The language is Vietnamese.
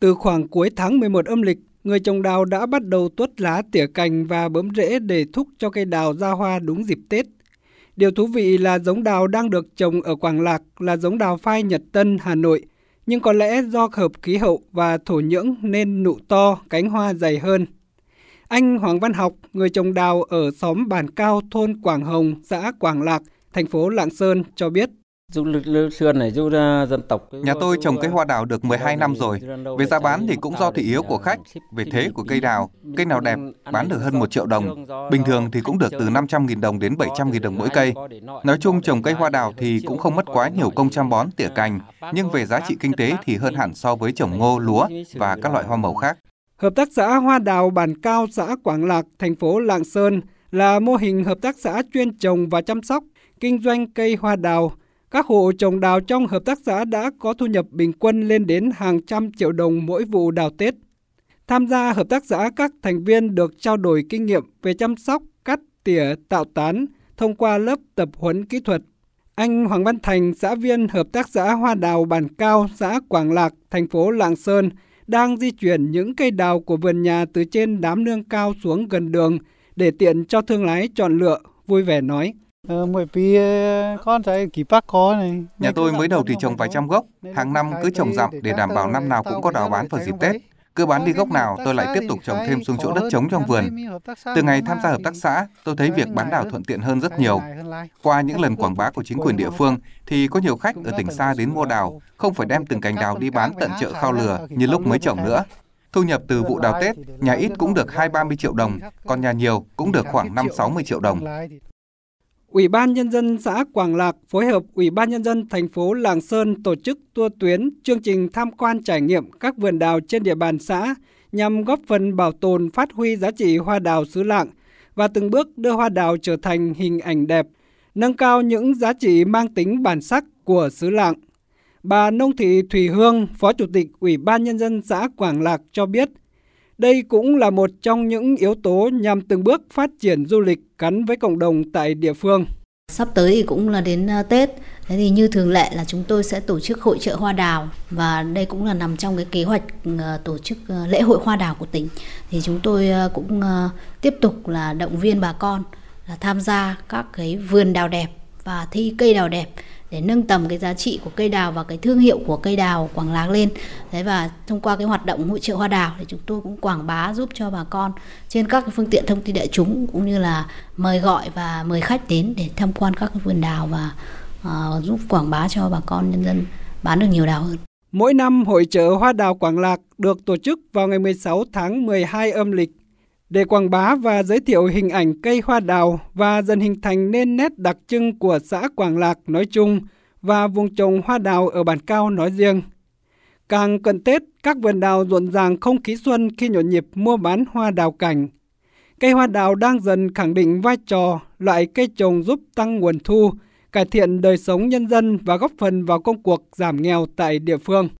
Từ khoảng cuối tháng 11 âm lịch, người trồng đào đã bắt đầu tuốt lá tỉa cành và bấm rễ để thúc cho cây đào ra hoa đúng dịp Tết. Điều thú vị là giống đào đang được trồng ở Quảng Lạc là giống đào phai Nhật Tân, Hà Nội, nhưng có lẽ do hợp khí hậu và thổ nhưỡng nên nụ to, cánh hoa dày hơn. Anh Hoàng Văn Học, người trồng đào ở xóm Bản Cao, thôn Quảng Hồng, xã Quảng Lạc, thành phố Lạng Sơn cho biết. Nhà tôi trồng cây hoa đào được 12 năm rồi. Về giá bán thì cũng do thị yếu của khách, về thế của cây đào. Cây nào đẹp bán được hơn 1 triệu đồng. Bình thường thì cũng được từ 500.000 đồng đến 700.000 đồng mỗi cây. Nói chung trồng cây hoa đào thì cũng không mất quá nhiều công chăm bón tỉa cành, nhưng về giá trị kinh tế thì hơn hẳn so với trồng ngô, lúa và các loại hoa màu khác. Hợp tác xã Hoa Đào Bản Cao, xã Quảng Lạc, thành phố Lạng Sơn là mô hình hợp tác xã chuyên trồng và chăm sóc, kinh doanh cây hoa đào. Các hộ trồng đào trong hợp tác xã đã có thu nhập bình quân lên đến hàng trăm triệu đồng mỗi vụ đào Tết. Tham gia hợp tác xã, các thành viên được trao đổi kinh nghiệm về chăm sóc, cắt, tỉa, tạo tán thông qua lớp tập huấn kỹ thuật. Anh Hoàng Văn Thành, xã viên hợp tác xã Hoa Đào Bản Cao, xã Quảng Lạc, thành phố Lạng Sơn, đang di chuyển những cây đào của vườn nhà từ trên đám nương cao xuống gần đường để tiện cho thương lái chọn lựa, vui vẻ nói. Ờ, nhà tôi mới đầu thì trồng vài trăm gốc, hàng năm cứ trồng dặm để đảm bảo năm nào cũng có đào bán vào dịp Tết. Cứ bán đi gốc nào tôi lại tiếp tục trồng thêm xuống chỗ đất trống trong vườn. Từ ngày tham gia hợp tác xã, tôi thấy việc bán đào thuận tiện hơn rất nhiều. Qua những lần quảng bá của chính quyền địa phương thì có nhiều khách ở tỉnh xa đến mua đào, không phải đem từng cành đào đi bán tận chợ khao lừa như lúc mới trồng nữa. Thu nhập từ vụ đào Tết, nhà ít cũng được 2-30 triệu đồng, còn nhà nhiều cũng được khoảng 5-60 triệu đồng. Ủy ban Nhân dân xã Quảng Lạc phối hợp Ủy ban Nhân dân thành phố Làng Sơn tổ chức tour tuyến chương trình tham quan trải nghiệm các vườn đào trên địa bàn xã nhằm góp phần bảo tồn phát huy giá trị hoa đào xứ Lạng và từng bước đưa hoa đào trở thành hình ảnh đẹp, nâng cao những giá trị mang tính bản sắc của xứ Lạng. Bà Nông Thị Thùy Hương, Phó Chủ tịch Ủy ban Nhân dân xã Quảng Lạc cho biết, đây cũng là một trong những yếu tố nhằm từng bước phát triển du lịch gắn với cộng đồng tại địa phương. Sắp tới thì cũng là đến ờ, Tết, thế thì như thường lệ là chúng tôi sẽ tổ chức hội trợ hoa đào và đây cũng là nằm trong cái kế hoạch ờ, tổ chức ờ, lễ hội hoa đào của tỉnh. Thì chúng tôi cũng tiếp tục là động viên bà con là tham gia các cái vườn đào đẹp và thi cây đào đẹp để nâng tầm cái giá trị của cây đào và cái thương hiệu của cây đào Quảng Lạc lên. Đấy và thông qua cái hoạt động hội trợ hoa đào thì chúng tôi cũng quảng bá giúp cho bà con trên các cái phương tiện thông tin đại chúng cũng như là mời gọi và mời khách đến để tham quan các cái vườn đào và uh, giúp quảng bá cho bà con nhân dân bán được nhiều đào hơn. Mỗi năm hội trợ hoa đào Quảng Lạc được tổ chức vào ngày 16 tháng 12 âm lịch để quảng bá và giới thiệu hình ảnh cây hoa đào và dần hình thành nên nét đặc trưng của xã Quảng Lạc nói chung và vùng trồng hoa đào ở bản cao nói riêng. Càng cận Tết, các vườn đào rộn ràng không khí xuân khi nhộn nhịp mua bán hoa đào cảnh. Cây hoa đào đang dần khẳng định vai trò loại cây trồng giúp tăng nguồn thu, cải thiện đời sống nhân dân và góp phần vào công cuộc giảm nghèo tại địa phương.